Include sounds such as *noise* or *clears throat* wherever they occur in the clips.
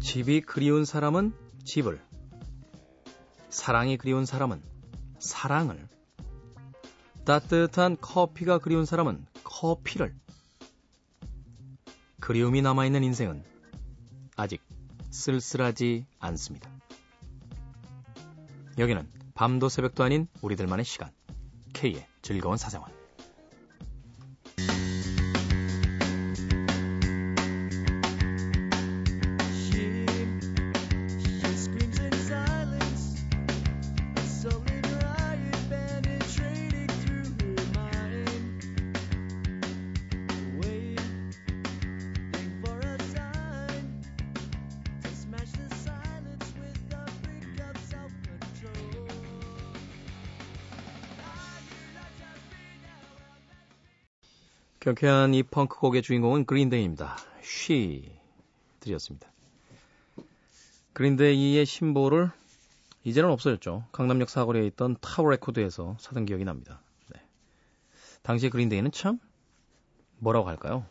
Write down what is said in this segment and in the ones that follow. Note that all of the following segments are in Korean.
집이 그리운 사람은 집을, 사랑이 그리운 사람은 사랑을, 따뜻한 커피가 그리운 사람은 커피를, 그리움이 남아있는 인생은 아직 쓸쓸하지 않습니다. 여기는 밤도 새벽도 아닌 우리들만의 시간, K의 즐거운 사생활. 경쾌한 이 펑크 곡의 주인공은 그린데이입니다. She 드렸습니다. 그린데이의 신보를 이제는 없어졌죠. 강남역 사거리에 있던 타워 레코드에서 사던 기억이 납니다. 네. 당시 그린데이는 참 뭐라고 할까요?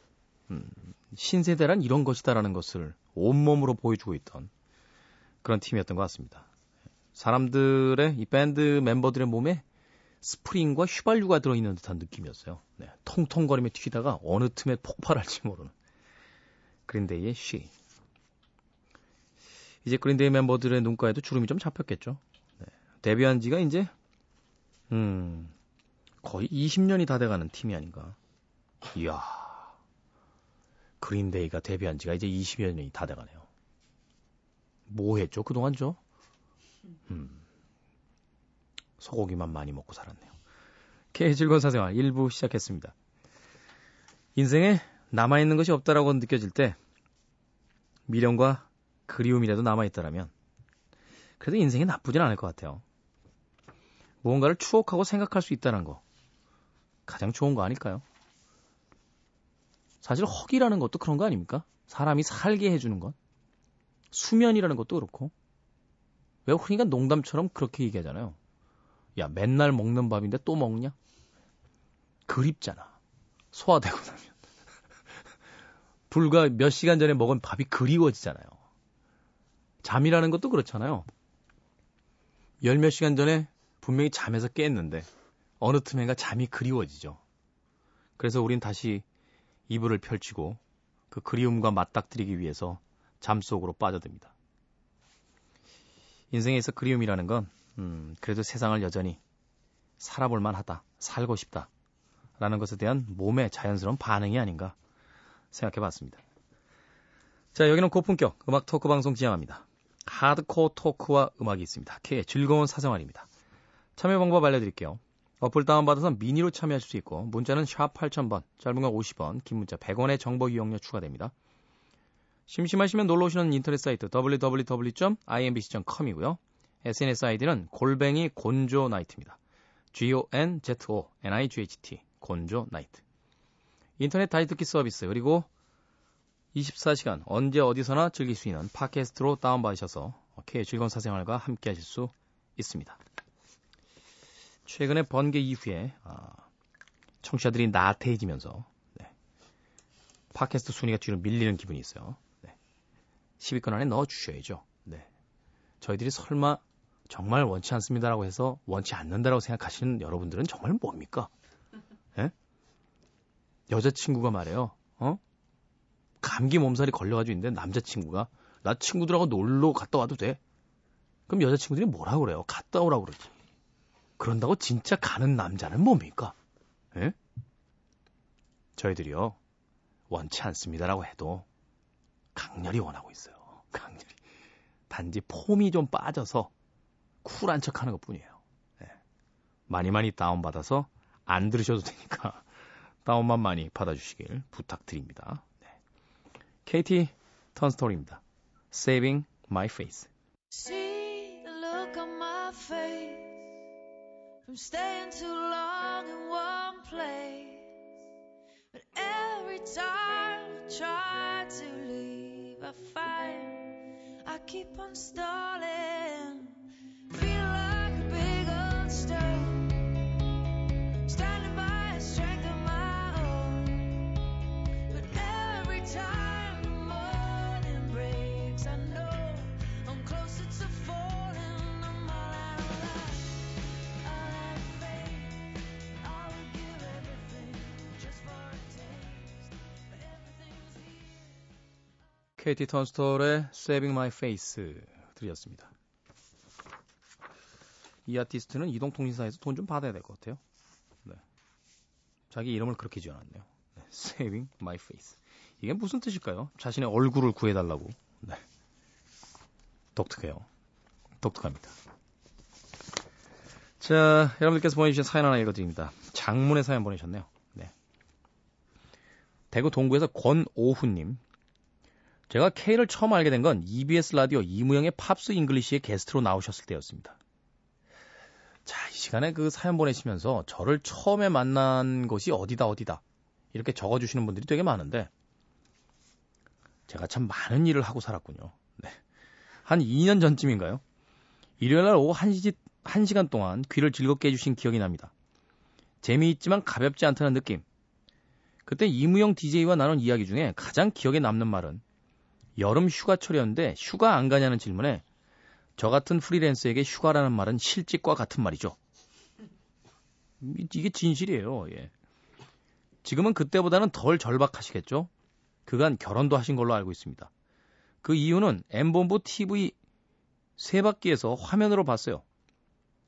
음, 신세대란 이런 것이다라는 것을 온몸으로 보여주고 있던 그런 팀이었던 것 같습니다. 사람들의 이 밴드 멤버들의 몸에 스프링과 휘발유가 들어있는 듯한 느낌이었어요. 네, 통통거리며 튀다가 어느 틈에 폭발할지 모르는 그린데이의 쉬. 이제 그린데이 멤버들의 눈가에도 주름이 좀 잡혔겠죠. 네, 데뷔한 지가 이제 음 거의 20년이 다 돼가는 팀이 아닌가. 이야 그린데이가 데뷔한 지가 이제 20여 년이 다 돼가네요. 뭐 했죠 그동안 죠? 음. 소고기만 많이 먹고 살았네요. K 즐거운 사생활 1부 시작했습니다. 인생에 남아있는 것이 없다라고 느껴질 때 미련과 그리움이라도 남아있다라면 그래도 인생이 나쁘진 않을 것 같아요. 무언가를 추억하고 생각할 수 있다는 거 가장 좋은 거 아닐까요? 사실 허기라는 것도 그런 거 아닙니까? 사람이 살게 해주는 것. 수면이라는 것도 그렇고. 왜 흔히가 농담처럼 그렇게 얘기하잖아요. 야, 맨날 먹는 밥인데 또 먹냐? 그립잖아. 소화되고 나면. *laughs* 불과 몇 시간 전에 먹은 밥이 그리워지잖아요. 잠이라는 것도 그렇잖아요. 열 몇 시간 전에 분명히 잠에서 깼는데 어느 틈엔가 잠이 그리워지죠. 그래서 우린 다시 이불을 펼치고 그 그리움과 맞닥뜨리기 위해서 잠 속으로 빠져듭니다. 인생에서 그리움이라는 건 음, 그래도 세상을 여전히 살아볼 만하다, 살고 싶다, 라는 것에 대한 몸의 자연스러운 반응이 아닌가 생각해 봤습니다. 자, 여기는 고품격 음악 토크 방송 지향합니다. 하드코어 토크와 음악이 있습니다. K의 즐거운 사생활입니다. 참여 방법 알려드릴게요. 어플 다운받아서 미니로 참여하실 수 있고 문자는 샵 8000번, 짧은 건 50원, 긴 문자 100원의 정보 이용료 추가됩니다. 심심하시면 놀러 오시는 인터넷 사이트 www.imbc.com이고요. SNS 아이디는 골뱅이 Gonzo Night입니다. G-O-N-Z-O-N-I-G-H-T Gonzo Night. 인터넷 다이트키 서비스 그리고 24시간 언제 어디서나 즐길 수 있는 팟캐스트로 다운받으셔서 K의 즐거운 사생활과 함께 하실 수 있습니다. 최근에 번개 이후에 아, 청취자들이 나태해지면서 네, 팟캐스트 순위가 뒤로 밀리는 기분이 있어요. 네, 10위권 안에 넣어주셔야죠. 네, 저희들이 설마 정말 원치 않습니다라고 해서 원치 않는다라고 생각하시는 여러분들은 정말 뭡니까? *laughs* 예? 여자친구가 말해요. 어? 감기 몸살이 걸려가지고 있는데 남자친구가 나 친구들하고 놀러 갔다 와도 돼? 그럼 여자친구들이 뭐라고 그래요? 갔다 오라고 그러지. 그런다고 진짜 가는 남자는 뭡니까? 예? 저희들이요. 원치 않습니다라고 해도 강렬히 원하고 있어요. 강렬히. 단지 폼이 좀 빠져서 쿨한 척 하는 것 뿐이에요. 네. 많이 많이 다운받아서 안 들으셔도 되니까 다운만 많이 받아주시길 부탁드립니다. 네. KT 턴스토리입니다. Saving My Face. See the look on my face from staying too long in one place. But every time I try to leave, I find I keep on stalling. KT 턴스톨의 Saving My Face 들이었습니다. 이 아티스트는 이동통신사에서 돈 좀 받아야 될 것 같아요. 네. 자기 이름을 그렇게 지어놨네요. 네. Saving My Face. 이게 무슨 뜻일까요? 자신의 얼굴을 구해달라고. 네. 독특해요. 독특합니다. 자, 여러분들께서 보내주신 사연 하나 읽어드립니다. 장문의 사연 보내셨네요. 네. 대구 동구에서 권오훈님. 제가 K를 처음 알게 된 건 EBS 라디오 이무영의 Pops English의 게스트로 나오셨을 때였습니다. 자, 이 시간에 그 사연 보내시면서 저를 처음에 만난 곳이 어디다 어디다 이렇게 적어주시는 분들이 되게 많은데 제가 참 많은 일을 하고 살았군요. 네. 한 2년 전쯤인가요? 일요일 날 오후 1시, 1시간 동안 귀를 즐겁게 해주신 기억이 납니다. 재미있지만 가볍지 않다는 느낌. 그때 이무영 DJ와 나눈 이야기 중에 가장 기억에 남는 말은 여름 휴가철이었는데 휴가 안 가냐는 질문에 저 같은 프리랜서에게 휴가라는 말은 실직과 같은 말이죠. 이게 진실이에요. 예. 지금은 그때보다는 덜 절박하시겠죠? 그간 결혼도 하신 걸로 알고 있습니다. 그 이유는 M본부 TV 세 바퀴에서 화면으로 봤어요.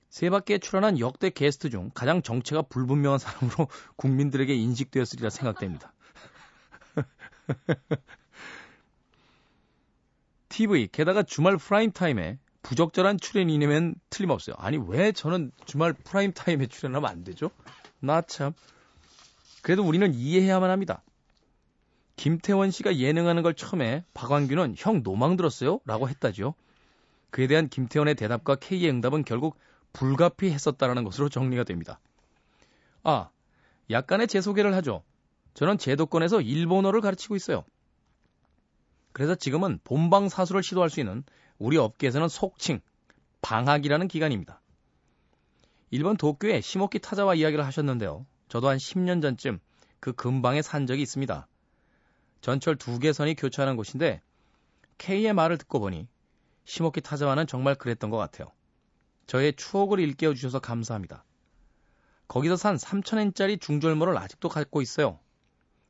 세 바퀴에 출연한 역대 게스트 중 가장 정체가 불분명한 사람으로 *laughs* 국민들에게 인식되었으리라 생각됩니다. *laughs* TV 게다가 주말 프라임 타임에 부적절한 출연이면 틀림없어요. 아니 왜 저는 주말 프라임 타임에 출연하면 안 되죠? 나 참. 그래도 우리는 이해해야만 합니다. 김태원 씨가 예능하는 걸 처음에 박완규는 형 노망 들었어요? 라고 했다죠. 그에 대한 김태원의 대답과 K의 응답은 결국 불가피했었다라는 것으로 정리가 됩니다. 아, 약간의 제 소개를 하죠. 저는 제도권에서 일본어를 가르치고 있어요. 그래서 지금은 본방 사수를 시도할 수 있는 우리 업계에서는 속칭 방학이라는 기간입니다. 일본 도쿄에 시모키타자와 이야기를 하셨는데요. 저도 한 10년 전쯤 그 근방에 산 적이 있습니다. 전철 두 개선이 교차하는 곳인데 K의 말을 듣고 보니 시모키 타자와는 정말 그랬던 것 같아요. 저의 추억을 일깨워 주셔서 감사합니다. 거기서 산 3천엔짜리 중절모를 아직도 갖고 있어요.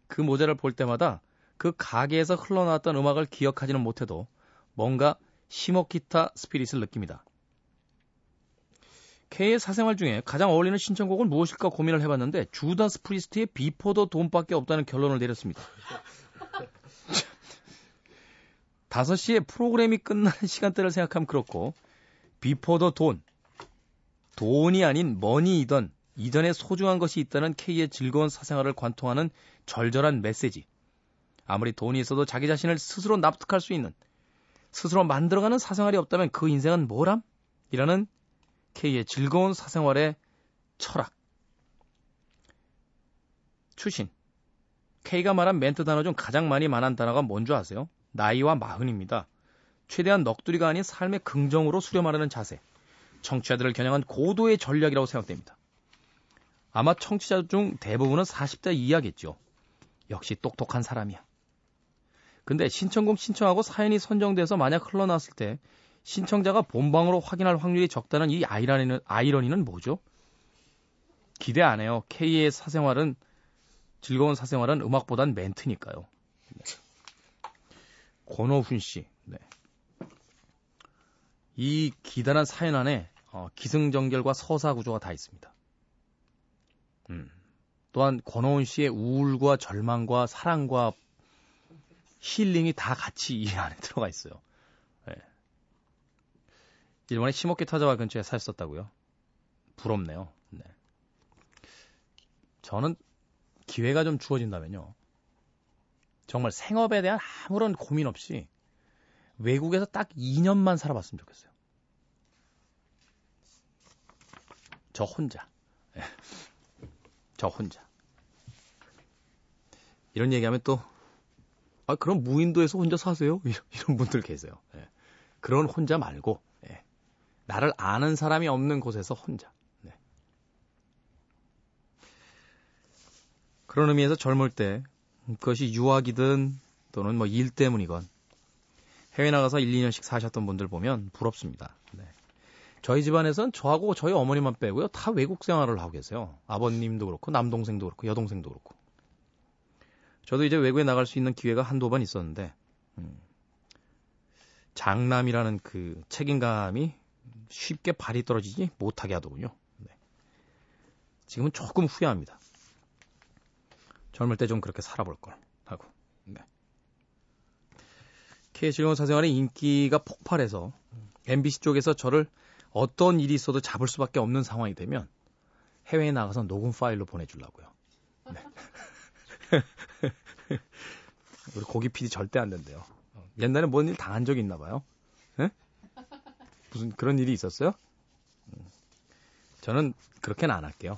그 모자를 볼 때마다 그 가게에서 흘러나왔던 음악을 기억하지는 못해도 뭔가 시모키타 스피릿을 느낍니다. K의 사생활 중에 가장 어울리는 신청곡은 무엇일까 고민을 해봤는데 주다스 프리스트의 Before the Dawn밖에 없다는 결론을 내렸습니다. *laughs* 5시에 프로그램이 끝나는 시간대를 생각하면 그렇고 Before the Dawn 돈이 아닌 money이던 이전에 소중한 것이 있다는 K의 즐거운 사생활을 관통하는 절절한 메시지. 아무리 돈이 있어도 자기 자신을 스스로 납득할 수 있는 스스로 만들어가는 사생활이 없다면 그 인생은 뭐람? 이라는 K의 즐거운 사생활의 철학. 추신. K가 말한 멘트 단어 중 가장 많이 말한 단어가 뭔 줄 아세요? 나이와 마흔입니다. 최대한 넋두리가 아닌 삶의 긍정으로 수렴하려는 자세. 청취자들을 겨냥한 고도의 전략이라고 생각됩니다. 아마 청취자 중 대부분은 40대 이하겠죠. 역시 똑똑한 사람이야. 근데 신청곡 신청하고 사연이 선정돼서 만약 흘러나왔을 때 신청자가 본방으로 확인할 확률이 적다는 이 아이러니는, 아이러니는 뭐죠? 기대 안 해요. K의 사생활은 즐거운 사생활은 음악보단 멘트니까요. 네. 권호훈 씨. 네. 이 기다란 사연 안에 어, 기승전결과 서사 구조가 다 있습니다. 음. 또한 권호훈 씨의 우울과 절망과 사랑과 힐링이 다 같이 이 *laughs* 안에 들어가 있어요. 네. 일본의 시모키 타자와 근처에 살았었다고요? 부럽네요. 네. 저는 기회가 좀 주어진다면요. 정말 생업에 대한 아무런 고민 없이 외국에서 딱 2년만 살아봤으면 좋겠어요. 저 혼자. 네. 저 혼자. 이런 얘기하면 또, 아, 그럼 무인도에서 혼자 사세요? *laughs* 이런 분들 계세요. 네. 그런 혼자 말고, 네. 나를 아는 사람이 없는 곳에서 혼자. 네. 그런 의미에서 젊을 때, 그것이 유학이든 또는 뭐 일 때문이건, 해외 나가서 1, 2년씩 사셨던 분들 보면 부럽습니다. 네. 저희 집안에선 저하고 저희 어머니만 빼고요. 다 외국 생활을 하고 계세요. 아버님도 그렇고, 남동생도 그렇고, 여동생도 그렇고. 저도 이제 외국에 나갈 수 있는 기회가 한두 번 있었는데, 음, 장남이라는 그 책임감이 쉽게 발이 떨어지지 못하게 하더군요. 네. 지금은 조금 후회합니다. 젊을 때 좀 그렇게 살아볼 걸 하고. 네. K 즐거운 사생활의 인기가 폭발해서 MBC 쪽에서 저를 어떤 일이 있어도 잡을 수밖에 없는 상황이 되면 해외에 나가서 녹음 파일로 보내주려고요. 네. *laughs* 우리 고기 PD 절대 안 된대요. 옛날에 뭔 일 당한 적이 있나 봐요. 네? 무슨 그런 일이 있었어요? 음. 저는 그렇게는 안 할게요.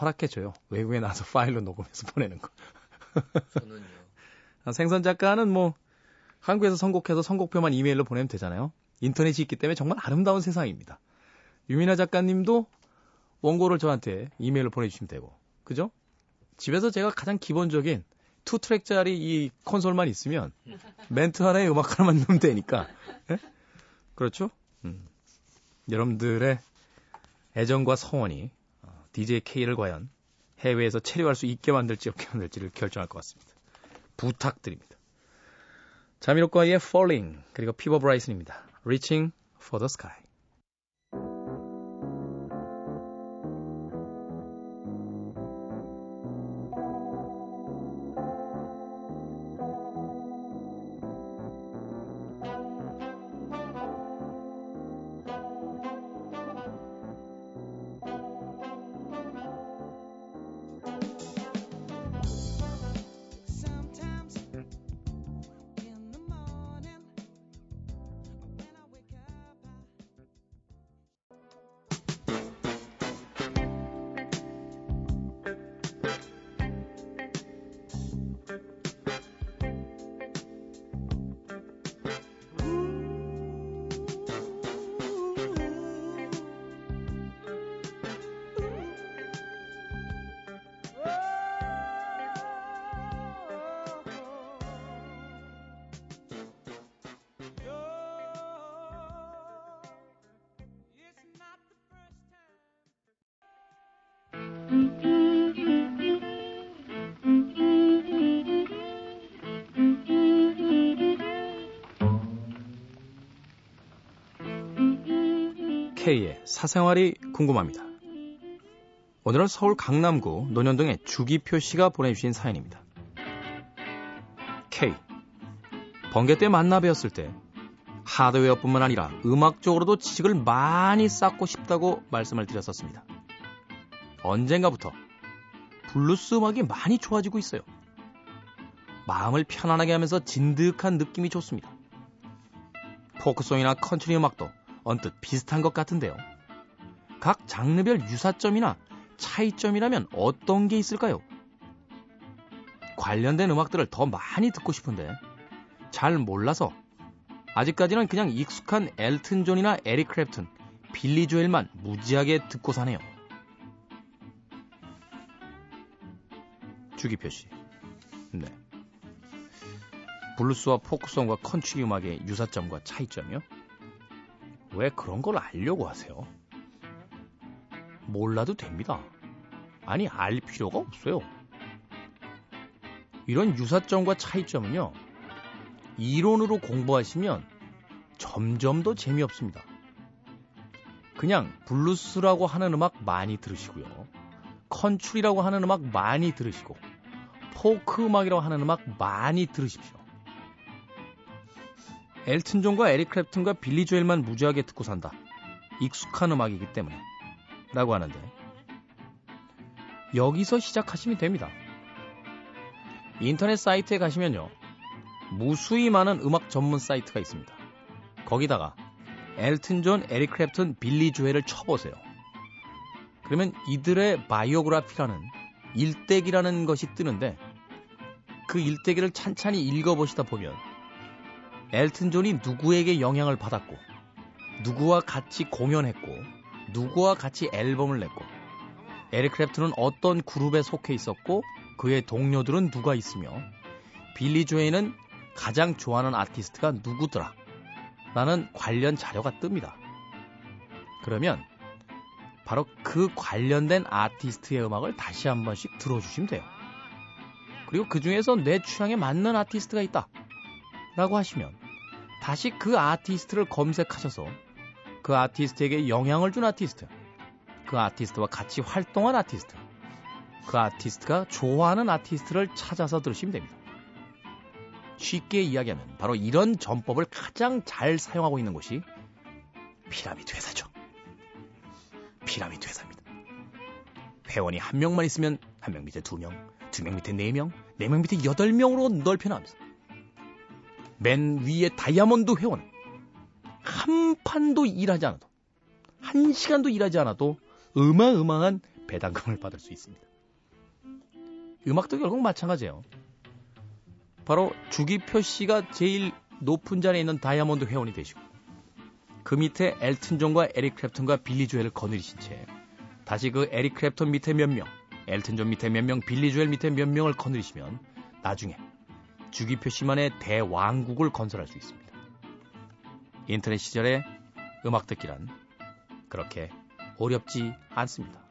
허락해줘요. 외국에 나서 *laughs* 파일로 녹음해서 보내는 거. 저는요. 생선 작가는 뭐 한국에서 선곡해서 선곡표만 이메일로 보내면 되잖아요. 인터넷이 있기 때문에 정말 아름다운 세상입니다. 유민아 작가님도 원고를 저한테 이메일로 보내주시면 되고, 그죠? 집에서 제가 가장 기본적인 two track짜리 이 콘솔만 있으면 멘트 하나에 음악 하나만 넣으면 되니까. 네? 그렇죠? 음. 여러분들의 애정과 성원이 DJ 어, K를 과연 해외에서 체류할 수 있게 만들지 없게 만들지를 결정할 것 같습니다. 부탁드립니다. 자미로콰이의 Falling 그리고 피보 브라이슨입니다. Reaching for the Sky. K의 사생활이 궁금합니다. 오늘은 서울 강남구 논현동의 주기표 씨가 보내주신 사연입니다. K. 번개 때 만나 뵈었을 때 하드웨어뿐만 아니라 음악적으로도 지식을 많이 쌓고 싶다고 말씀을 드렸었습니다. 언젠가부터 블루스 음악이 많이 좋아지고 있어요. 마음을 편안하게 하면서 진득한 느낌이 좋습니다. 포크송이나 컨트리 음악도 언뜻 비슷한 것 같은데요. 각 장르별 유사점이나 차이점이라면 어떤 게 있을까요? 관련된 음악들을 더 많이 듣고 싶은데 잘 몰라서 아직까지는 그냥 익숙한 엘튼 존이나 에릭 크랩튼, 빌리 조엘만 무지하게 듣고 사네요. 주기표 시 네. 블루스와 포크송과 컨트리 음악의 유사점과 차이점이요? 왜 그런 걸 알려고 하세요? 몰라도 됩니다. 아니, 알 필요가 없어요. 이런 유사점과 차이점은요, 이론으로 공부하시면 점점 더 재미없습니다. 그냥 블루스라고 하는 음악 많이 들으시고요. 컨츄리라고 하는 음악 많이 들으시고, 포크 음악이라고 하는 음악 많이 들으십시오. 엘튼 존과 에릭 크랩튼과 빌리 조엘만 무지하게 듣고 산다. 익숙한 음악이기 때문에. 라고 하는데 여기서 시작하시면 됩니다. 인터넷 사이트에 가시면요. 무수히 많은 음악 전문 사이트가 있습니다. 거기다가 엘튼 존, 에릭 크랩튼, 빌리 조엘을 쳐보세요. 그러면 이들의 biography라는 일대기라는 것이 뜨는데 그 일대기를 찬찬히 읽어보시다 보면 엘튼 존이 누구에게 영향을 받았고, 누구와 같이 공연했고, 누구와 같이 앨범을 냈고, 에릭 크랩튼은 어떤 그룹에 속해 있었고, 그의 동료들은 누가 있으며, 빌리 조엘은 가장 좋아하는 아티스트가 누구더라. 라는 관련 자료가 뜹니다. 그러면 바로 그 관련된 아티스트의 음악을 다시 한 번씩 들어주시면 돼요. 그리고 그 중에서 내 취향에 맞는 아티스트가 있다. 라고 하시면 다시 그 아티스트를 검색하셔서 그 아티스트에게 영향을 준 아티스트, 그 아티스트와 같이 활동한 아티스트, 그 아티스트가 좋아하는 아티스트를 찾아서 들으시면 됩니다. 쉽게 이야기하면 바로 이런 전법을 가장 잘 사용하고 있는 곳이 피라미드 회사죠. 피라미드 회사입니다. 회원이 한 명만 있으면 한 명 밑에 두 명, 두 명 밑에 네 명, 네 명 밑에 여덟 명으로 넓혀나갑니다. 맨 위에 다이아몬드 회원 한 판도 일하지 않아도 한 시간도 일하지 않아도 어마어마한 배당금을 받을 수 있습니다. 음악도 결국 마찬가지예요. 바로 주기표 씨가 제일 높은 자리에 있는 다이아몬드 회원이 되시고 그 밑에 엘튼 존과 에릭 크랩튼과 빌리 조엘을 거느리신 채 다시 그 에릭 크랩튼 밑에 몇 명, 엘튼 존 밑에 몇 명, 빌리 조엘 밑에 몇 명을 거느리시면 나중에 주기표 씨만의 대왕국을 건설할 수 있습니다. 인터넷 시절에 음악 듣기란 그렇게 어렵지 않습니다.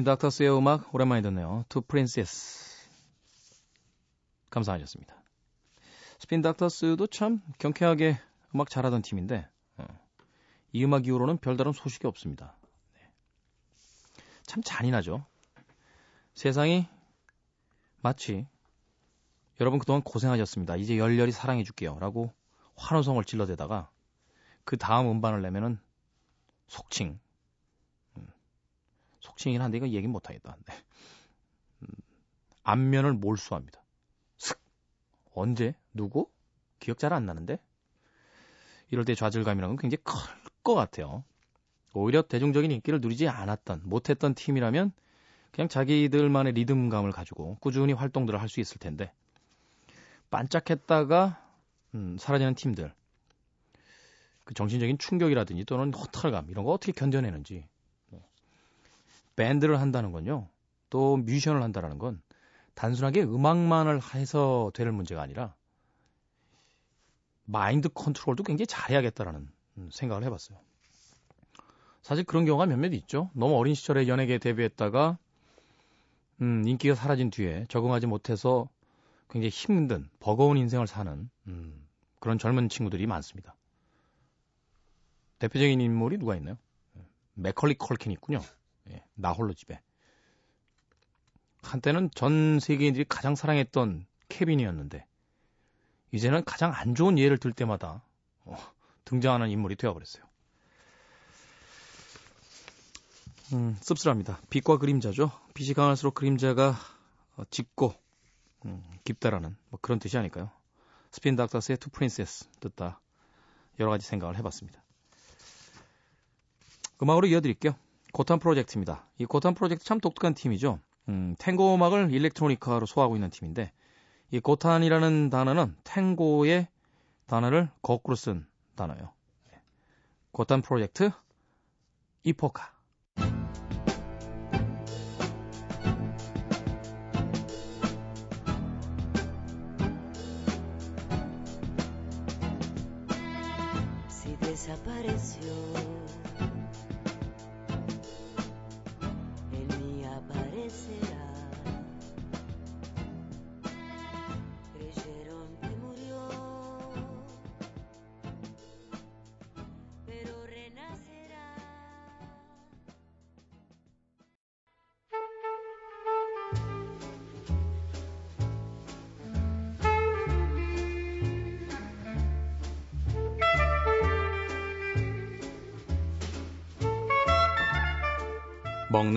스핀 닥터스의 음악 오랜만에 듣네요. Two Princes. 감상하셨습니다. 스핀 닥터스도 참 경쾌하게 음악 잘하던 팀인데 어, 이 음악 이후로는 별다른 소식이 없습니다. 네. 참 잔인하죠. 세상이 마치 여러분 그동안 고생하셨습니다. 이제 열렬히 사랑해 줄게요. 라고 환호성을 질러대다가 그 다음 음반을 내면은 속칭 속칭이긴 한데 이거 얘기 못하겠다. 네. 음, 안면을 몰수합니다. 슥! 언제? 누구? 기억 잘 안 나는데? 이럴 때 좌절감이라는 건 굉장히 클 것 같아요. 오히려 대중적인 인기를 누리지 않았던, 못했던 팀이라면 그냥 자기들만의 리듬감을 가지고 꾸준히 활동들을 할 수 있을 텐데, 반짝했다가, 음, 사라지는 팀들, 그 정신적인 충격이라든지 또는 허탈감, 이런 거 어떻게 견뎌내는지, 밴드를 한다는 건요. 또 뮤지션을 한다는 건 단순하게 음악만을 해서 될 문제가 아니라 마인드 컨트롤도 굉장히 잘해야겠다라는 생각을 해봤어요. 사실 그런 경우가 몇몇 있죠. 너무 어린 시절에 연예계에 데뷔했다가 음, 인기가 사라진 뒤에 적응하지 못해서 굉장히 힘든 버거운 인생을 사는 음, 그런 젊은 친구들이 많습니다. 대표적인 인물이 누가 있나요? 맥컬리 컬킨 있군요. 예, 나 홀로 집에. 한때는 전 세계인들이 가장 사랑했던 케빈이었는데 이제는 가장 안 좋은 예를 들 때마다 어, 등장하는 인물이 되어버렸어요. 음, 씁쓸합니다. 빛과 그림자죠. 빛이 강할수록 그림자가 어, 짙고 음, 깊다라는 뭐 그런 뜻이 아닐까요? 스핀 닥터스의 Two Princes 듣다 여러 가지 생각을 해봤습니다. 음악으로 이어드릴게요. 고탄 프로젝트입니다. 이 고탄 프로젝트 참 독특한 팀이죠. 음, 탱고 음악을 일렉트로니카로 소화하고 있는 팀인데 이 고탄이라는 단어는 탱고의 단어를 거꾸로 쓴 단어예요. 고탄 프로젝트 Época.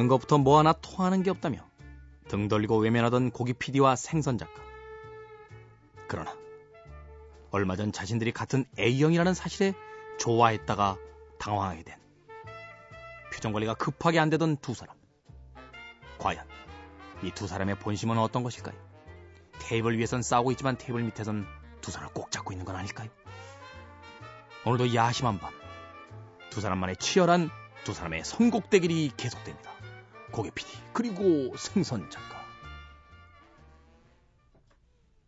먹는 것부터 뭐 하나 통하는 게 없다며 등 돌리고 외면하던 고기 PD와 생선 작가. 그러나 얼마 전 자신들이 같은 A형이라는 사실에 좋아했다가 당황하게 된 표정 관리가 급하게 안 되던 두 사람. 과연 이 두 사람의 본심은 어떤 것일까요? 테이블 위에선 싸우고 있지만 테이블 밑에선 두 사람을 꼭 잡고 있는 건 아닐까요? 오늘도 야심한 밤, 두 사람만의 치열한 두 사람의 선곡 대결이 계속됩니다. 고개 PD 그리고 생선 작가.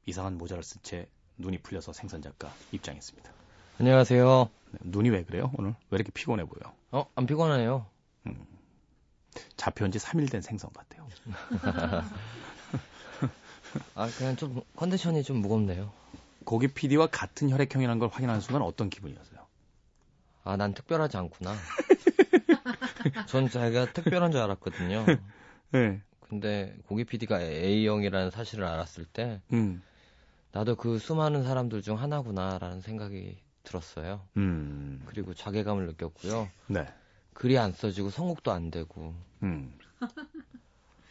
이상한 모자를 쓴 채 눈이 풀려서 생선 작가 입장했습니다. 안녕하세요. 네, 눈이 왜 그래요? 오늘 왜 이렇게 피곤해 보여? 어, 안 피곤해요. 음, 잡혀온 지 3일 된 생선 같아요. *laughs* 아, 그냥 좀 컨디션이 좀 무겁네요. 고기 PD와 같은 혈액형이라는 걸 확인하는 순간 어떤 기분이었어요? 아, 난 특별하지 않구나. *laughs* *laughs* 전 자기가 특별한 줄 알았거든요. *laughs* 네. 근데 고기 PD가 A형이라는 사실을 알았을 때 음. 나도 그 수많은 사람들 중 하나구나라는 생각이 들었어요. 음. 그리고 자괴감을 느꼈고요. 네. 글이 안 써지고 선곡도 안 되고 음.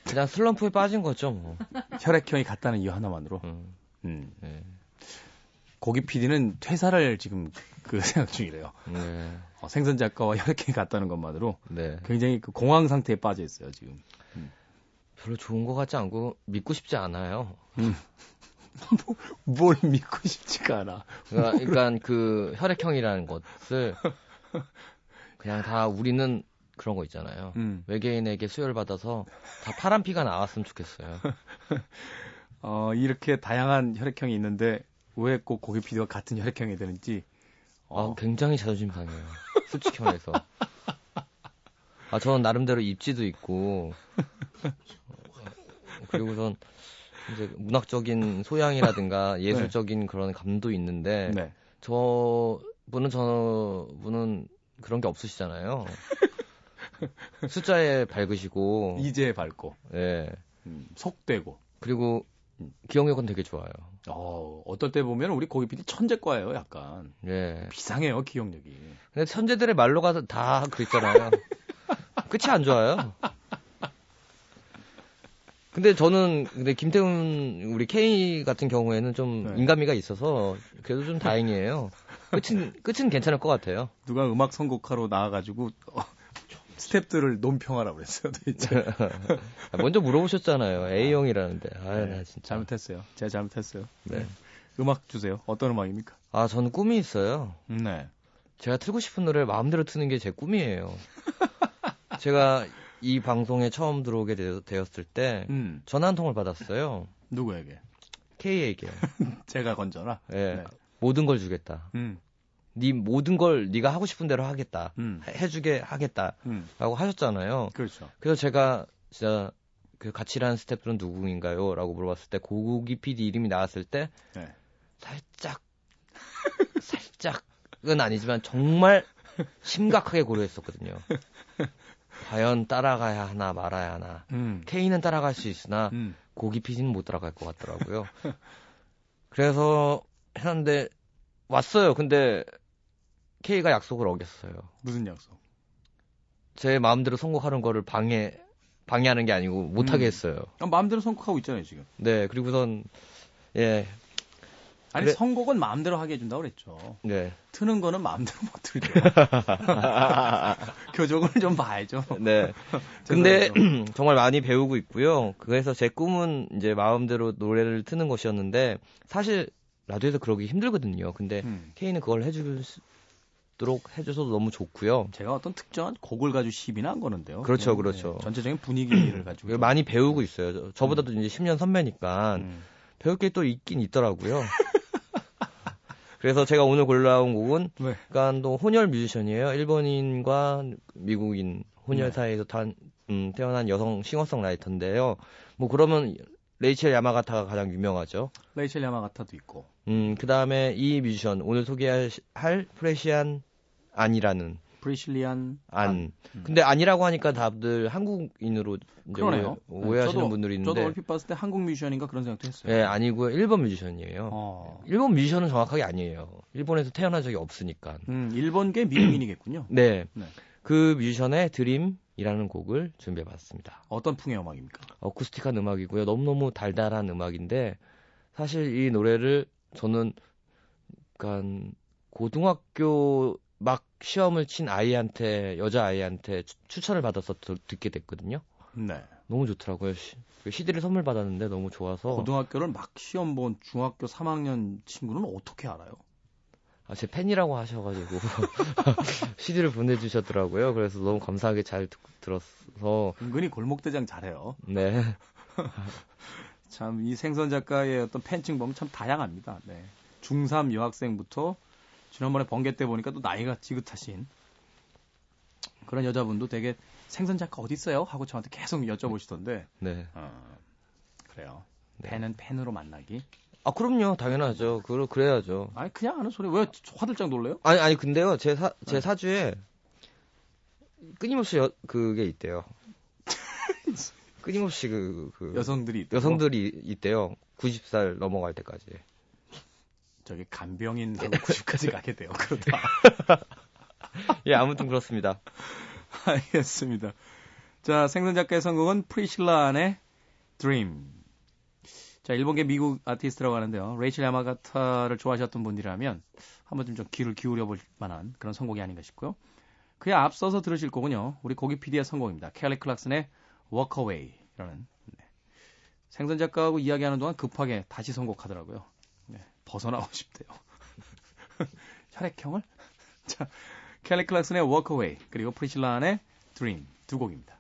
그냥 슬럼프에 빠진 거죠, 뭐. 혈액형이 같다는 이유 하나만으로. 음, 음. 네. 고기 PD는 퇴사를 지금 그 *laughs* 생각 중이래요. 네. 어, 생선 작가와 *laughs* 혈액형이 같다는 것만으로 네. 굉장히 그 공황 상태에 빠져 있어요, 지금. 별로 좋은 것 같지 않고 믿고 싶지 않아요. *laughs* 뭘 믿고 싶지가 않아. 그러니까, 그러니까 그 혈액형이라는 것을 그냥 다 우리는 그런 거 있잖아요. 음. 외계인에게 수혈 받아서 다 파란 피가 나왔으면 좋겠어요. 어, 이렇게 다양한 혈액형이 있는데 왜 꼭 고기 PD와 같은 혈액형이 되는지 어, 아, 굉장히 자존심 상해요. 솔직히 말해서. 아, 저는 나름대로 입지도 있고, 그리고선 이제 문학적인 소양이라든가 *laughs* 예술적인 그런 감도 있는데, 네. 저 분은 저 분은 그런 게 없으시잖아요. *laughs* 숫자에 밝으시고, 이제 밝고 예. 음, 속되고 그리고 기억력은 되게 좋아요. 어, 어떨 때 보면 우리 고기 PD 천재과예요, 약간. 예. 비상해요, 기억력이. 근데 천재들의 말로가 다 그랬잖아요. *laughs* 끝이 안 좋아요. 근데 저는 근데 김태훈 우리 K 같은 경우에는 좀 네. 인간미가 있어서 그래도 좀 다행이에요. 끝은 끝은 괜찮을 것 같아요. 누가 음악 선곡하러 나와가지고 어, 스탭들을 논평하라고 그랬어요, 도대체. *laughs* 먼저 물어보셨잖아요. A형이라는데. 아유, 네, 나 진짜. 잘못했어요. 제가 잘못했어요. 네. 음악 주세요. 어떤 음악입니까? 아, 저는 꿈이 있어요. 네. 제가 틀고 싶은 노래를 마음대로 트는 게 제 꿈이에요. *laughs* 제가 이 방송에 처음 들어오게 되, 되었을 때 음, 전화 한 통을 받았어요. 누구에게? K에게. *laughs* 제가 건져라. 예. 네. 모든 걸 주겠다. 음, 네 모든 걸 네가 하고 싶은 대로 하겠다. 음, 해- 해주게 하겠다라고 음. 하셨잖아요. 그렇죠. 그래서 제가 진짜 그 같이 일하는 스태프들은 누구인가요? 라고 물어봤을 때 고기 PD 이름이 나왔을 때 네. 살짝 *laughs* 살짝은 아니지만 정말 심각하게 고려했었거든요. 과연 따라가야 하나 말아야 하나. 음, K는 따라갈 수 있으나 음. 고기 PD는 못 따라갈 것 같더라고요. 그래서 했는데 왔어요. 근데 K가 약속을 어겼어요. 무슨 약속? 제 마음대로 선곡하는 거를 방해 방해하는 게 아니고 못 하게 음. 했어요. 아, 마음대로 선곡하고 있잖아요, 지금. 네, 그리고선 예, 아니, 그래. 선곡은 마음대로 하게 해준다고 그랬죠. 네, 트는 거는 마음대로 못 틀죠. *laughs* 교정을 좀 봐야죠. 네. *laughs* 근데. *clears throat* 정말 많이 배우고 있고요. 그래서 제 꿈은 이제 마음대로 노래를 트는 것이었는데 사실 라디오에서 그러기 힘들거든요. 근데 음. K는 그걸 해 주도록 해줘서 너무 좋고요. 제가 어떤 특정한 곡을 가지고 시비나 한 거는데요. 그렇죠, 그냥, 그렇죠. 전체적인 분위기를 가지고. 많이 배우고 있어요. 저- 저보다도 이제 10년 선배니까 음. 배울 게 또 있긴 있더라고요. *laughs* 그래서 제가 오늘 골라온 곡은 네. 또 혼혈 뮤지션이에요. 일본인과 미국인 혼혈 네. 사이에서 탄, 음, 태어난 여성 싱어송라이터인데요. 뭐 그러면 레이첼 야마가타가 가장 유명하죠. 레이첼 야마가타도 있고. 음, 그 다음에 이 뮤지션 오늘 소개할 프리실라 안이라는 프리실라 안. 음. 근데 안이라고 하니까 다들 한국인으로 그러네요. 오해, 오해하시는 저도- 분들이 저도 있는데 얼핏 봤을 때 한국 뮤지션인가 그런 생각도 했어요. 예, 아니고요. 일본 뮤지션이에요. 어. 일본 뮤지션은 정확하게 아니에요. 일본에서 태어난 적이 없으니까. 음, 일본계 미국인이겠군요. 네. 네. 그 뮤지션의 드림 이라는 곡을 준비해 봤습니다. 어떤 풍의 음악입니까? 어쿠스틱한 음악이고요. 너무너무 달달한 음악인데 사실 이 노래를 저는 약간 고등학교 막 시험을 친 아이한테 여자 아이한테 추- 추천을 받아서 드- 듣게 됐거든요. 네. 너무 좋더라고요. 시, 그 CD를 선물 받았는데 너무 좋아서. 고등학교를 막 시험 본 중학교 3학년 친구는 어떻게 알아요? 아, 제 팬이라고 하셔가지고 *laughs* CD를 보내주셨더라고요. 그래서 너무 감사하게 잘 듣, 들었어. 은근히 골목대장 잘해요. 네. *laughs* 참 이 생선 작가의 어떤 팬층 보면 참 다양합니다. 네. 중3 여학생부터 지난번에 번개 때 보니까 또 나이가 지긋하신 그런 여자분도 되게 생선 작가 어디 있어요? 하고 저한테 계속 여쭤보시던데. 네. 어, 그래요. 네. 팬은 팬으로 만나기. 아, 그럼요. 당연하죠. 그, 그래야죠. 아니 그냥 하는 소리 왜 화들짝 놀래요? 아니, 아니, 근데요. 제 사, 제 네. 사주에 끊임없이 여, 그게 있대요. *laughs* 끊임없이 그, 그 여성들이 있다고? 여성들이 있대요. 90살 넘어갈 때까지. 저기 간병인하고 90까지 가게 돼요. 그러다. *laughs* 예, 아무튼 그렇습니다. *laughs* 알겠습니다. 자, 생선 작가의 선곡은 프리실라 안의 Dream. 자, 일본계 미국 아티스트라고 하는데요. 레이첼 야마가타를 좋아하셨던 분이라면 한 번쯤 좀 귀를 기울여 볼 만한 그런 선곡이 아닌가 싶고요. 그에 앞서서 들으실 곡은요. 우리 고기 PD의 선곡입니다. 켈리 클락슨의 Walk Away라는 네. 생선 작가하고 이야기하는 동안 급하게 다시 선곡하더라고요. 네, 벗어나고 *laughs* 싶대요. 혈액형을? *laughs* 자, 켈리 클락슨의 Walk Away 그리고 프리실라 안의 Dream 두 곡입니다.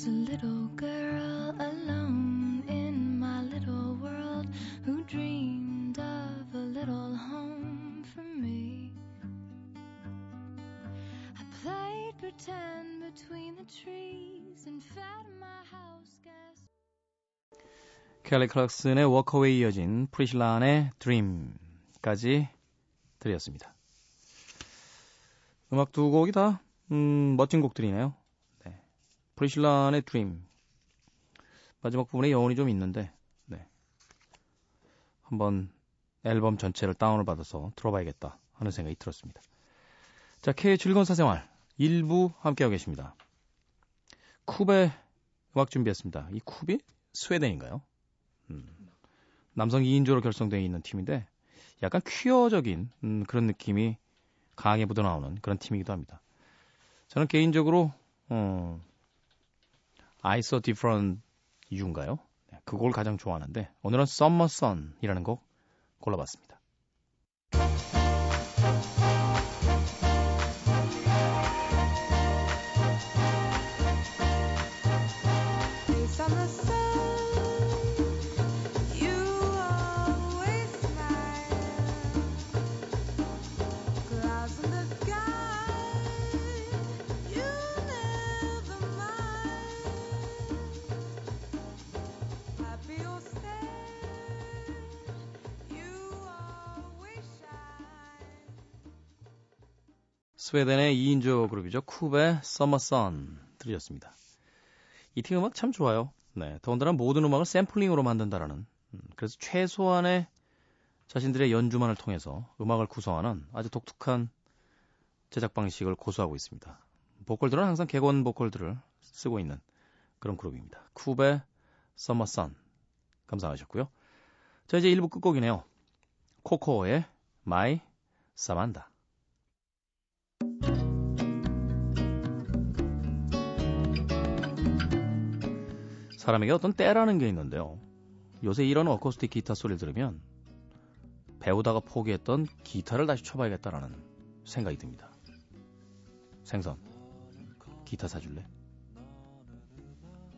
Was a little girl alone in my little world who dreamed of a little home for me. I played pretend between the trees and fed my house gas. 켈리 클락슨의 Walk Away 이어진 안의 Dream까지 들렸습니다. 음악 두 곡이 다 음, 멋진 곡들이네요. 네. 프리실란의 Dream 마지막 부분에 여운이 좀 있는데 네. 한번 앨범 전체를 다운을 받아서 들어봐야겠다 하는 생각이 들었습니다. 자, K의 즐거운 사생활 1부 함께하고 계십니다. 쿱의 음악 준비했습니다. 이 쿱이 스웨덴인가요? 음, 남성 2인조로 결성되어 있는 팀인데 약간 퀴어적인 음, 그런 느낌이 강하게 묻어나오는 그런 팀이기도 합니다. 저는 개인적으로 어, I Saw Different You인가요? 네, 그 곡을 가장 좋아하는데 오늘은 Summer Sun이라는 곡 골라봤습니다. 스웨덴의 2인조 그룹이죠. 쿱의 Sun 들으셨습니다. 이 팀 음악 참 좋아요. 네, 더군다나 모든 음악을 샘플링으로 만든다라는 음, 그래서 최소한의 자신들의 연주만을 통해서 음악을 구성하는 아주 독특한 제작 방식을 고수하고 있습니다. 보컬들은 항상 객원 보컬들을 쓰고 있는 그런 그룹입니다. 쿱의 Sun 감상하셨고요. 자 이제 1부 끝곡이네요. 코코의 My Samantha. 사 람에게 어떤 때라는 게 있는데요. 요새 이런 어쿠스틱 기타 소리를 들으면 배우다가 포기했던 기타를 다시 쳐봐야겠다라는 생각이 듭니다. 생선, 기타 사줄래?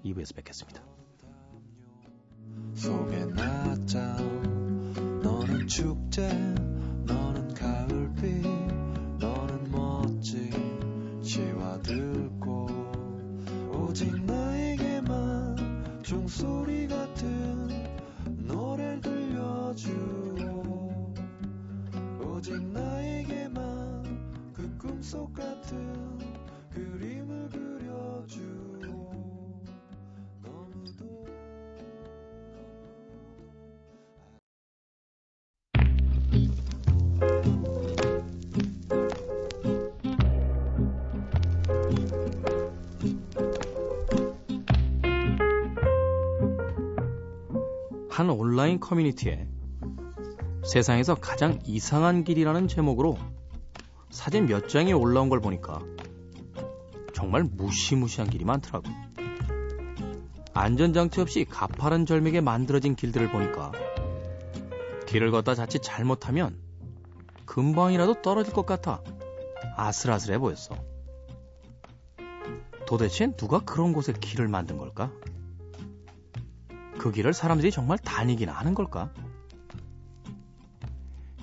2부에서 뵙겠습니다. 속에 낮잠 너는 축제 너는 가을빛 너는 멋진 시와들고 오직 나에게만 종소리 같은 노래 들려주오. 오직 나에게만 그 꿈속 같은 그림을 그려주오. 온라인 커뮤니티에 세상에서 가장 이상한 길이라는 제목으로 사진 몇 장이 올라온 걸 보니까 정말 무시무시한 길이 많더라고. 안전장치 없이 가파른 절벽에 만들어진 길들을 보니까 길을 걷다 자칫 잘못하면 금방이라도 떨어질 것 같아 아슬아슬해 보였어. 도대체 누가 그런 곳에 길을 만든 걸까? 그 길을 사람들이 정말 다니기나 하는 걸까?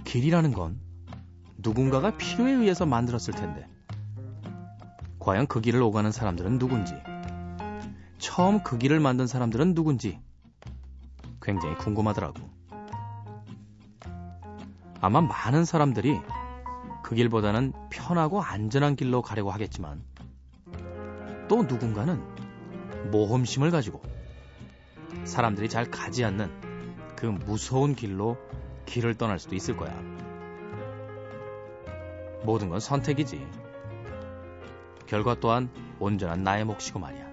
길이라는 건 누군가가 필요에 의해서 만들었을 텐데, 과연 그 길을 오가는 사람들은 누군지, 처음 그 길을 만든 사람들은 누군지 굉장히 궁금하더라고. 아마 많은 사람들이 그 길보다는 편하고 안전한 길로 가려고 하겠지만, 또 누군가는 모험심을 가지고 사람들이 잘 가지 않는 그 무서운 길로 길을 떠날 수도 있을 거야. 모든 건 선택이지. 결과 또한 온전한 나의 몫이고 말이야.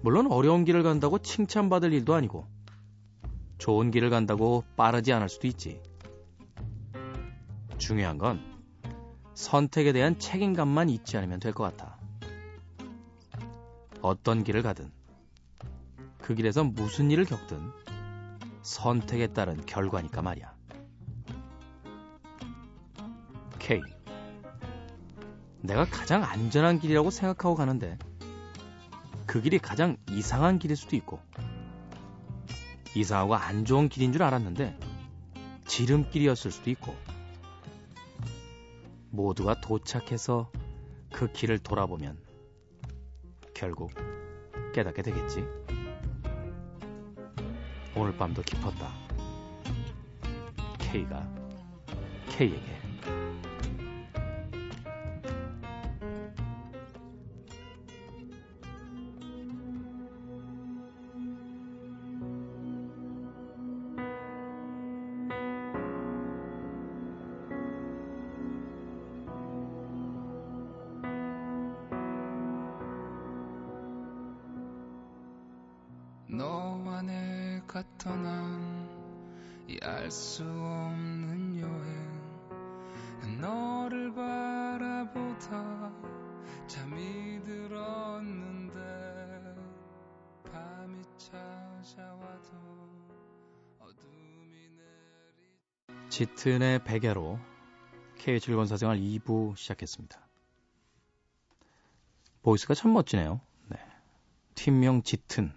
물론 어려운 길을 간다고 칭찬받을 일도 아니고, 좋은 길을 간다고 빠르지 않을 수도 있지. 중요한 건 선택에 대한 책임감만 잊지 않으면 될 것 같아. 어떤 길을 가든, 그 길에서 무슨 일을 겪든 선택에 따른 결과니까 말이야. K. 내가 가장 안전한 길이라고 생각하고 가는데 그 길이 가장 이상한 길일 수도 있고 이상하고 안 좋은 길인 줄 알았는데 지름길이었을 수도 있고 모두가 도착해서 그 길을 돌아보면 결국 깨닫게 되겠지. 오늘 밤도 깊었다. K가 K에게 짙은의 베개로 K의 즐거운 사생활 2부 시작했습니다. 보이스가 참 멋지네요. 네. 팀명 짙은.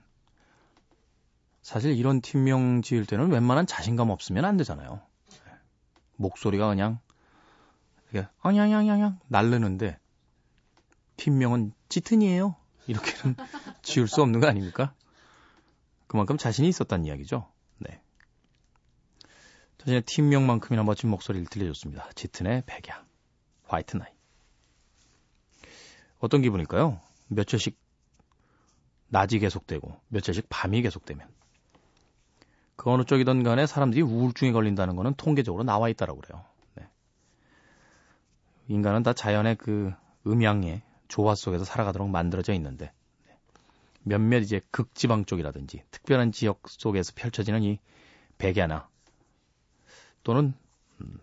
사실 이런 팀명 지을 때는 웬만한 자신감 없으면 안 되잖아요. 네. 목소리가 그냥 이렇게 엉양양양양 날르는데 팀명은 짙은이에요. 이렇게는 *laughs* 지을 수 없는 거 아닙니까? 그만큼 자신이 있었다는 이야기죠. 네. 자신의 팀명만큼이나 멋진 목소리를 들려줬습니다. 짙은의 백야, 화이트 나이. 어떤 기분일까요? 며칠씩 낮이 계속되고 며칠씩 밤이 계속되면 그 어느 쪽이든 간에 사람들이 우울증에 걸린다는 거는 통계적으로 나와 있다라고 그래요. 네. 인간은 다 자연의 그 음양의 조화 속에서 살아가도록 만들어져 있는데 네. 몇몇 이제 극지방 쪽이라든지 특별한 지역 속에서 펼쳐지는 이 백야나 또는 음,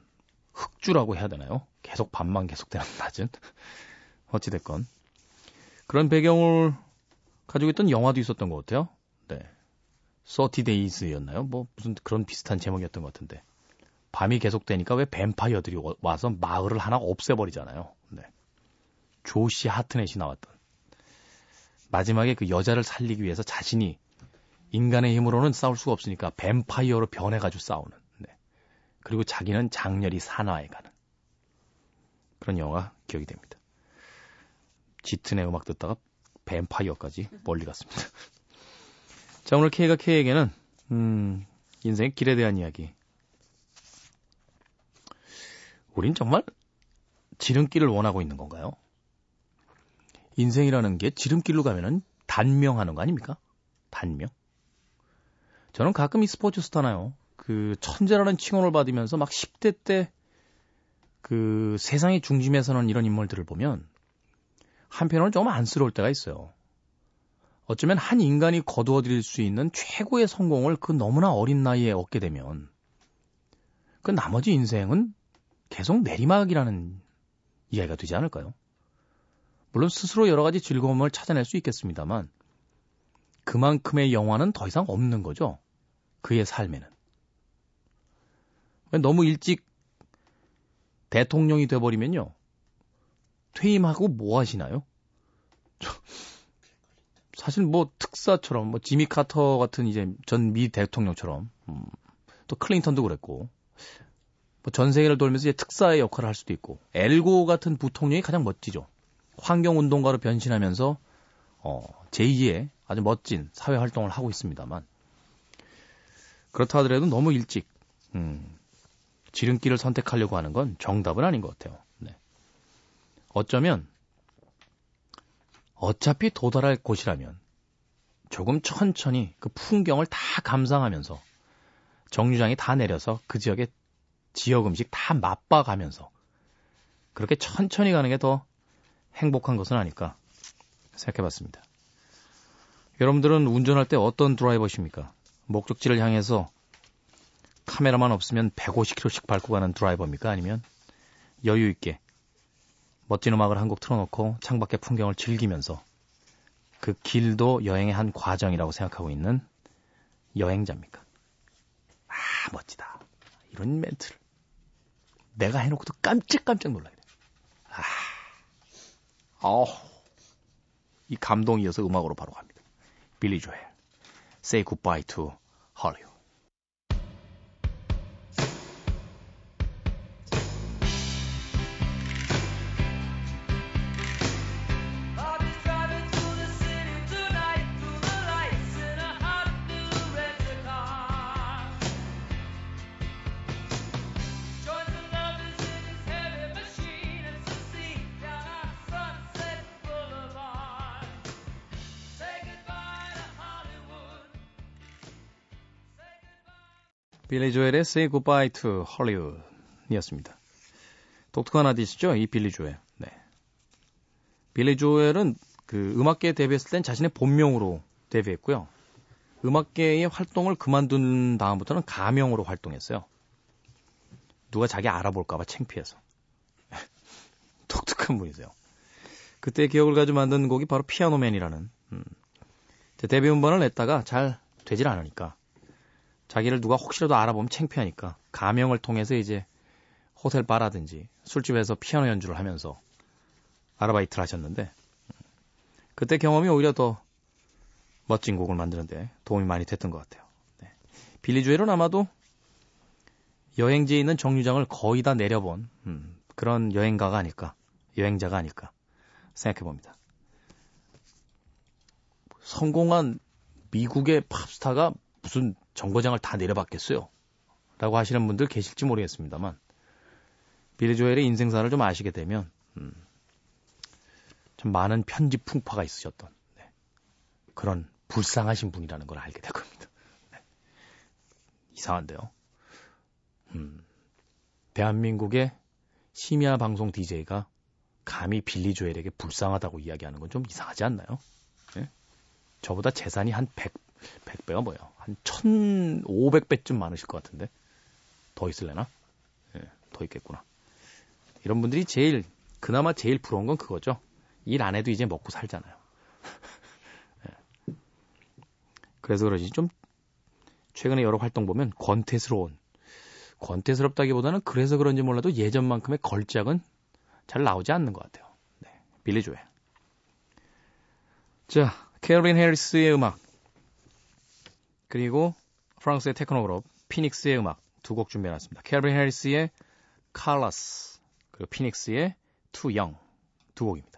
흑주라고 해야 되나요? 계속 밤만 계속되는 *laughs* 낮은 어찌됐건 그런 배경을 가지고 있던 영화도 있었던 것 같아요. 네. 30days였나요? 뭐 무슨 그런 비슷한 제목이었던 것 같은데 밤이 계속되니까 왜 뱀파이어들이 와- 와서 마을을 하나 없애버리잖아요. 네. 조시 하트넷이 나왔던 마지막에 그 여자를 살리기 위해서 자신이 인간의 힘으로는 싸울 수가 없으니까 뱀파이어로 변해가지고 싸우는 네. 그리고 자기는 장렬히 산화해 가는 그런 영화가 기억이 됩니다. 짙은의 음악 듣다가 뱀파이어까지 멀리 갔습니다. *laughs* 자, 오늘 K가 K에게는, 음, 인생의 길에 대한 이야기. 우린 정말 지름길을 원하고 있는 건가요? 인생이라는 게 지름길로 가면은 단명하는 거 아닙니까? 단명. 저는 가끔 이 스포츠 스타나요. 그 천재라는 칭호를 받으면서 막 10대 때 그 세상의 중심에 서는 이런 인물들을 보면 한편으로는 조금 안쓰러울 때가 있어요. 어쩌면 한 인간이 거두어들일 수 있는 최고의 성공을 그 너무나 어린 나이에 얻게 되면 그 나머지 인생은 계속 내리막이라는 이야기가 되지 않을까요? 물론 스스로 여러 가지 즐거움을 찾아낼 수 있겠습니다만 그만큼의 영화는 더 이상 없는 거죠. 그의 삶에는. 너무 일찍 대통령이 돼버리면요. 퇴임하고 뭐 하시나요? 사실 뭐 특사처럼 뭐 지미 카터 같은 이제 전 미 대통령처럼 음, 또 클린턴도 그랬고 뭐 전 세계를 돌면서 이제 특사의 역할을 할 수도 있고 엘고 같은 부통령이 가장 멋지죠. 환경 운동가로 변신하면서 어, 제2의 아주 멋진 사회 활동을 하고 있습니다만 그렇다 하더라도 너무 일찍 음, 지름길을 선택하려고 하는 건 정답은 아닌 것 같아요. 네. 어쩌면 어차피 도달할 곳이라면 조금 천천히 그 풍경을 다 감상하면서 정류장이 다 내려서 그 지역의 지역 음식 다 맛봐가면서 그렇게 천천히 가는 게 더 행복한 것은 아닐까 생각해 봤습니다. 여러분들은 운전할 때 어떤 드라이버십니까? 목적지를 향해서 카메라만 없으면 150km씩 밟고 가는 드라이버입니까? 아니면 여유 있게 멋진 음악을 한 곡 틀어놓고 창밖의 풍경을 즐기면서 그 길도 여행의 한 과정이라고 생각하고 있는 여행자입니까? 아, 멋지다. 이런 멘트를 내가 해놓고도 깜짝깜짝 놀라게 돼. 아, 어우, 이 감동이 어서 음악으로 바로 갑니다. 빌리 조엘, Say Goodbye to Hollywood. 빌리 조엘의 Say Goodbye to Hollywood 이었습니다. 독특한 아디스죠? 이 빌리 조엘. 네. 빌리 조엘은 그 음악계에 데뷔했을 땐 자신의 본명으로 데뷔했고요. 음악계의 활동을 그만둔 다음부터는 가명으로 활동했어요. 누가 자기 알아볼까봐 창피해서. *laughs* 독특한 분이세요. 그때 기억을 가지고 만든 곡이 바로 피아노맨이라는 음. 데뷔 음반을 냈다가 잘 되질 않으니까 자기를 누가 혹시라도 알아보면 창피하니까 가명을 통해서 이제 호텔 바라든지 술집에서 피아노 연주를 하면서 아르바이트를 하셨는데 그때 경험이 오히려 더 멋진 곡을 만드는데 도움이 많이 됐던 것 같아요. 네. 빌리 조엘은 아마도 여행지에 있는 정류장을 거의 다 내려본 음, 그런 여행가가 아닐까, 여행자가 아닐까 생각해 봅니다. 성공한 미국의 팝스타가 무슨 정거장을 다 내려봤겠어요? 라고 하시는 분들 계실지 모르겠습니다만, 빌리 조엘의 인생사를 좀 아시게 되면, 음, 좀 많은 편집 풍파가 있으셨던, 네. 그런 불쌍하신 분이라는 걸 알게 될 겁니다. 네. 이상한데요. 음, 대한민국의 심야 방송 DJ가 감히 빌리 조엘에게 불쌍하다고 이야기하는 건 좀 이상하지 않나요? 네? 저보다 재산이 한 100, 100배가 뭐예요? 한 1500배쯤 많으실 것 같은데. 더 있을래나? 예, 더 있겠구나. 이런 분들이 제일, 그나마 제일 부러운 건 그거죠. 일 안 해도 이제 먹고 살잖아요. *laughs* 예. 그래서 그러지 좀, 최근에 여러 활동 보면 권태스러운, 권태스럽다기보다는 그래서 그런지 몰라도 예전만큼의 걸작은 잘 나오지 않는 것 같아요. 네, 빌리 조엘. 자, 캐롤린 해리스의 음악, 그리고 프랑스의 테크노 그룹 피닉스의 음악 두 곡 준비해놨습니다. 캐롤린 해리스의 Colors 그리고 피닉스의 Young 두 곡입니다.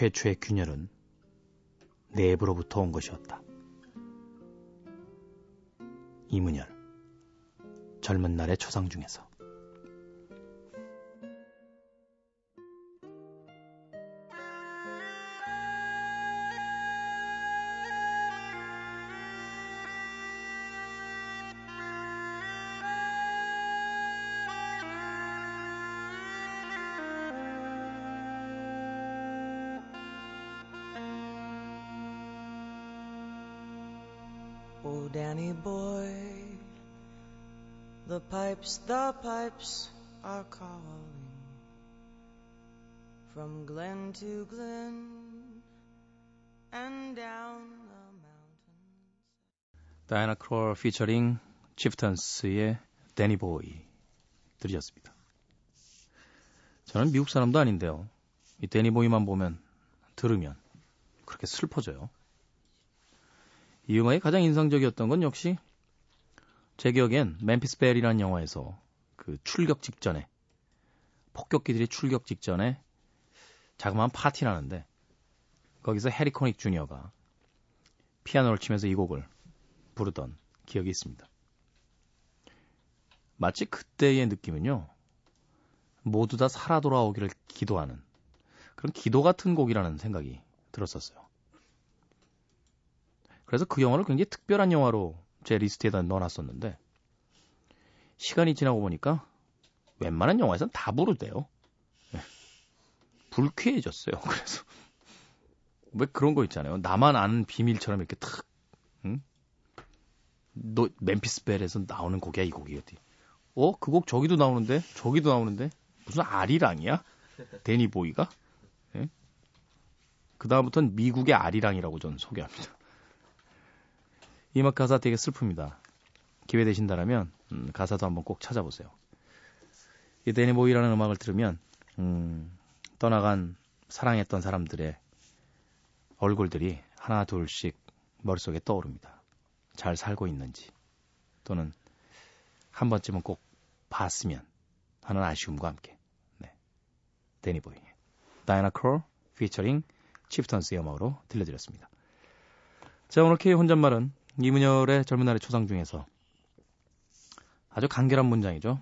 최초의 균열은 내부로부터 온 것이었다. 이문열 젊은 날의 초상 중에서 pipes, the pipes are calling from glen to glen and down the mountain. 다이아나 크롤 피처링 치프턴스의 데니 보이 들으셨습니다. 저는 미국 사람도 아닌데요. 이 데니 보이만 보면 들으면 그렇게 슬퍼져요. 이 음악이 가장 인상적이었던 건 역시 제 기억엔 멤피스 벨이라는 영화에서 그 출격 직전에 폭격기들이 출격 직전에 자그마한 파티를 하는데 거기서 해리 코닉 주니어가 피아노를 치면서 이 곡을 부르던 기억이 있습니다. 마치 그때의 느낌은요. 모두 다 살아 돌아오기를 기도하는 그런 기도 같은 곡이라는 생각이 들었었어요. 그래서 그 영화를 굉장히 특별한 영화로 제 리스트에다 넣어놨었는데 시간이 지나고 보니까 웬만한 영화에선 다 부르대요. 예. 불쾌해졌어요. *laughs* 그래서 왜 그런 거 있잖아요. 나만 아는 비밀처럼 이렇게 탁, 응? 너 멤피스 벨에서 나오는 곡이야 이 곡이 어디? 어? 그 곡 저기도 나오는데 저기도 나오는데 무슨 아리랑이야? 데니 보이가? 예? 그 다음부터는 미국의 아리랑이라고 저는 소개합니다. 이 음악 가사 되게 슬픕니다. 기회 되신다라면 음, 가사도 한번 꼭 찾아보세요. 이 데니 보이라는 음악을 들으면 음, 떠나간 사랑했던 사람들의 얼굴들이 하나 둘씩 머릿속에 떠오릅니다. 잘 살고 있는지 또는 한 번쯤은 꼭 봤으면 하는 아쉬움과 함께 네. 데니 보이 다이나 크롤 피처링 치프턴스의 음악으로 들려드렸습니다. 자 오늘 K 혼잣말은 이문열의 젊은 날의 초상 중에서 아주 간결한 문장이죠.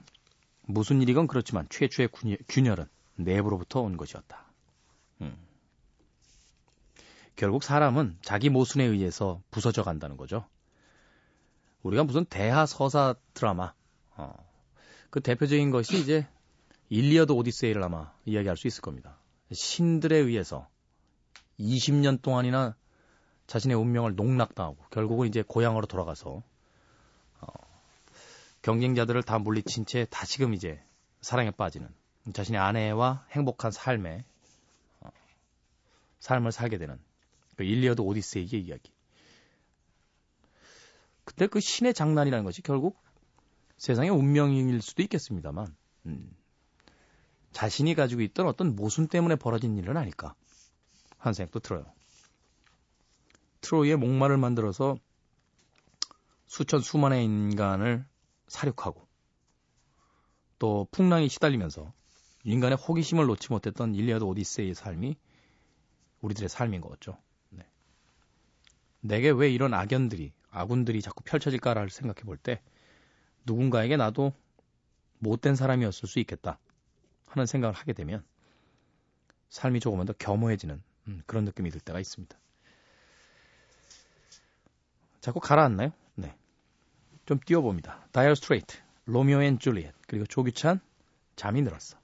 무슨 일이건 그렇지만 최초의 균열- 균열은 내부로부터 온 것이었다. 음. 결국 사람은 자기 모순에 의해서 부서져 간다는 거죠. 우리가 무슨 대하 서사 드라마, 어, 그 대표적인 것이 이제 일리어드 오디세이를 아마 이야기할 수 있을 겁니다. 신들에 의해서 20년 동안이나 자신의 운명을 농락당하고 결국은 이제 고향으로 돌아가서 어, 경쟁자들을 다 물리친 채 다시금 이제 사랑에 빠지는 자신의 아내와 행복한 삶의 어, 삶을 살게 되는 그 일리어드 오디세이의 이야기. 근데 그 신의 장난이라는 것이 결국 세상의 운명일 수도 있겠습니다만 음, 자신이 가지고 있던 어떤 모순 때문에 벌어진 일은 아닐까 하는 생각도 들어요. 트로이의 목마를 만들어서 수천 수만의 인간을 사륙하고 또 풍랑에 시달리면서 인간의 호기심을 놓지 못했던 일리아드 오디세이의 삶이 우리들의 삶인 거죠. 네. 내게 왜 이런 악연들이 악운들이 자꾸 펼쳐질까를 생각해 볼 때 누군가에게 나도 못된 사람이었을 수 있겠다 하는 생각을 하게 되면 삶이 조금은 더 겸허해지는 음, 그런 느낌이 들 때가 있습니다. 자꾸 가라앉나요? 네. 좀 띄워봅니다. Dire Straits, Romeo and Juliet, 그리고 조규찬, 잠이 늘었어.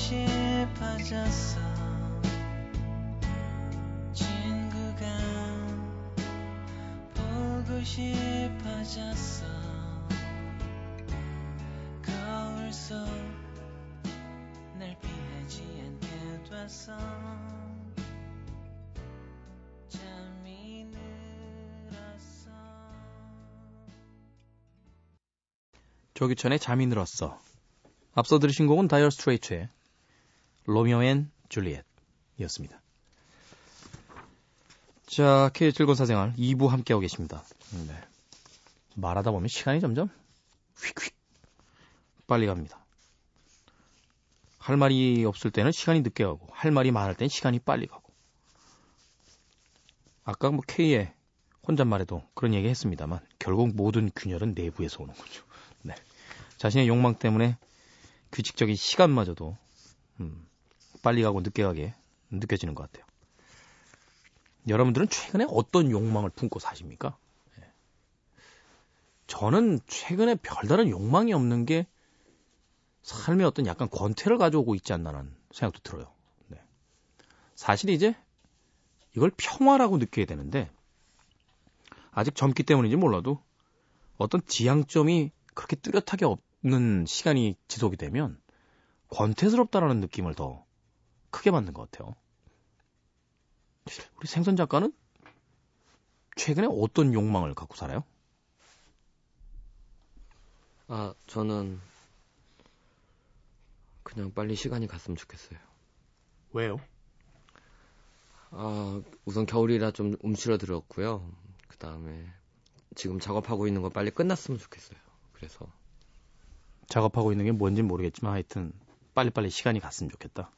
싶어졌어. 친구가 보고 싶어졌어 조규찬의 잠이 늘었어. 앞서 들으신 곡은 Dire Straits의 Romeo and Juliet이었습니다. 자, K의 즐거운 사생활 2부 함께하고 계십니다. 네. 말하다 보면 시간이 점점 휙휙 빨리 갑니다. 할 말이 없을 때는 시간이 늦게 가고 할 말이 많을 때는 시간이 빨리 가고 아까 뭐 K의 혼잣말에도 그런 얘기 했습니다만 결국 모든 균열은 내부에서 오는 거죠. 네. 자신의 욕망 때문에 규칙적인 시간마저도 음, 빨리 가고 늦게 가게 느껴지는 것 같아요. 여러분들은 최근에 어떤 욕망을 품고 사십니까? 예. 저는 최근에 별다른 욕망이 없는 게 삶의 어떤 약간 권태를 가져오고 있지 않나라는 생각도 들어요. 네. 사실 이제 이걸 평화라고 느껴야 되는데 아직 젊기 때문인지 몰라도 어떤 지향점이 그렇게 뚜렷하게 없 는 시간이 지속이 되면 권태스럽다라는 느낌을 더 크게 받는 것 같아요. 우리 생선 작가는 최근에 어떤 욕망을 갖고 살아요? 아, 저는 그냥 빨리 시간이 갔으면 좋겠어요. 왜요? 아, 우선 겨울이라 좀 움츠러들었고요. 그 다음에 지금 작업하고 있는 거 빨리 끝났으면 좋겠어요. 그래서 작업하고 있는 게 뭔지 모르겠지만 하여튼 빨리빨리 시간이 갔으면 좋겠다.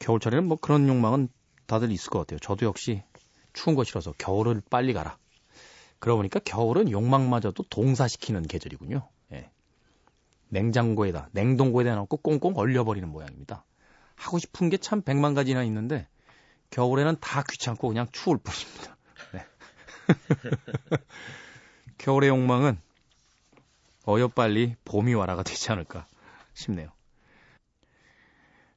겨울철에는 뭐 그런 욕망은 다들 있을 것 같아요. 저도 역시 추운 거 싫어서 겨울을 빨리 가라. 그러고 보니까 겨울은 욕망마저도 동사시키는 계절이군요. 예. 냉장고에다, 냉동고에다 넣고 꽁꽁 얼려버리는 모양입니다. 하고 싶은 게 참 백만 가지나 있는데 겨울에는 다 귀찮고 그냥 추울 뿐입니다. 네. *laughs* 겨울의 욕망은 어여 빨리 봄이 와라가 되지 않을까 싶네요.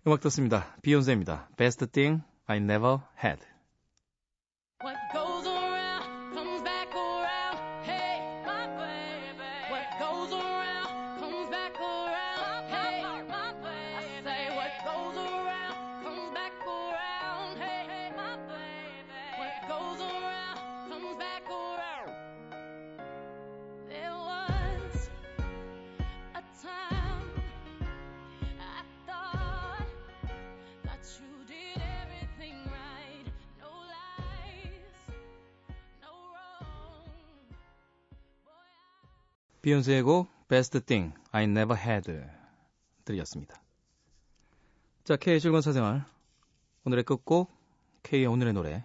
음악 듣습니다. 비욘세입니다. Best thing I never had. 비욘세의 곡 Best thing I never had 들이었습니다. 자, K의 즐거운 사생활 오늘의 끝곡 K의 오늘의 노래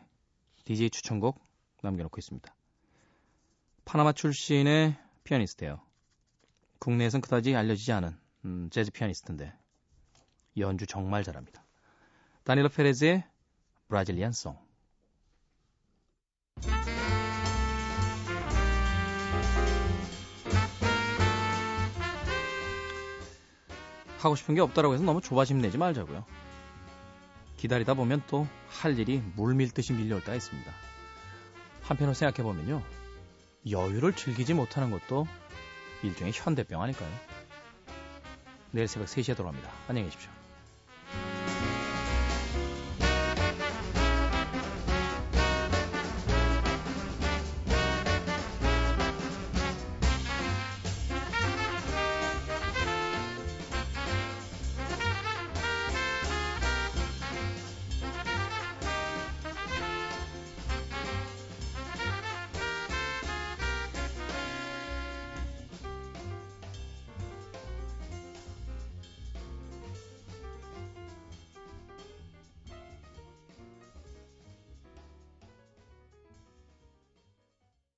DJ 추천곡 남겨놓고 있습니다. 파나마 출신의 피아니스트예요. 국내에선 그다지 알려지지 않은 음, 재즈 피아니스트인데 연주 정말 잘합니다. 다닐로 페레즈의 브라질리안 송. 하고 싶은 게 없다라고 해서 너무 조바심 내지 말자고요. 기다리다 보면 또 할 일이 물 밀듯이 밀려올 때가 있습니다. 한편으로 생각해 보면요. 여유를 즐기지 못하는 것도 일종의 현대병 아닐까요? 내일 새벽 3시에 돌아옵니다. 안녕히 계십시오.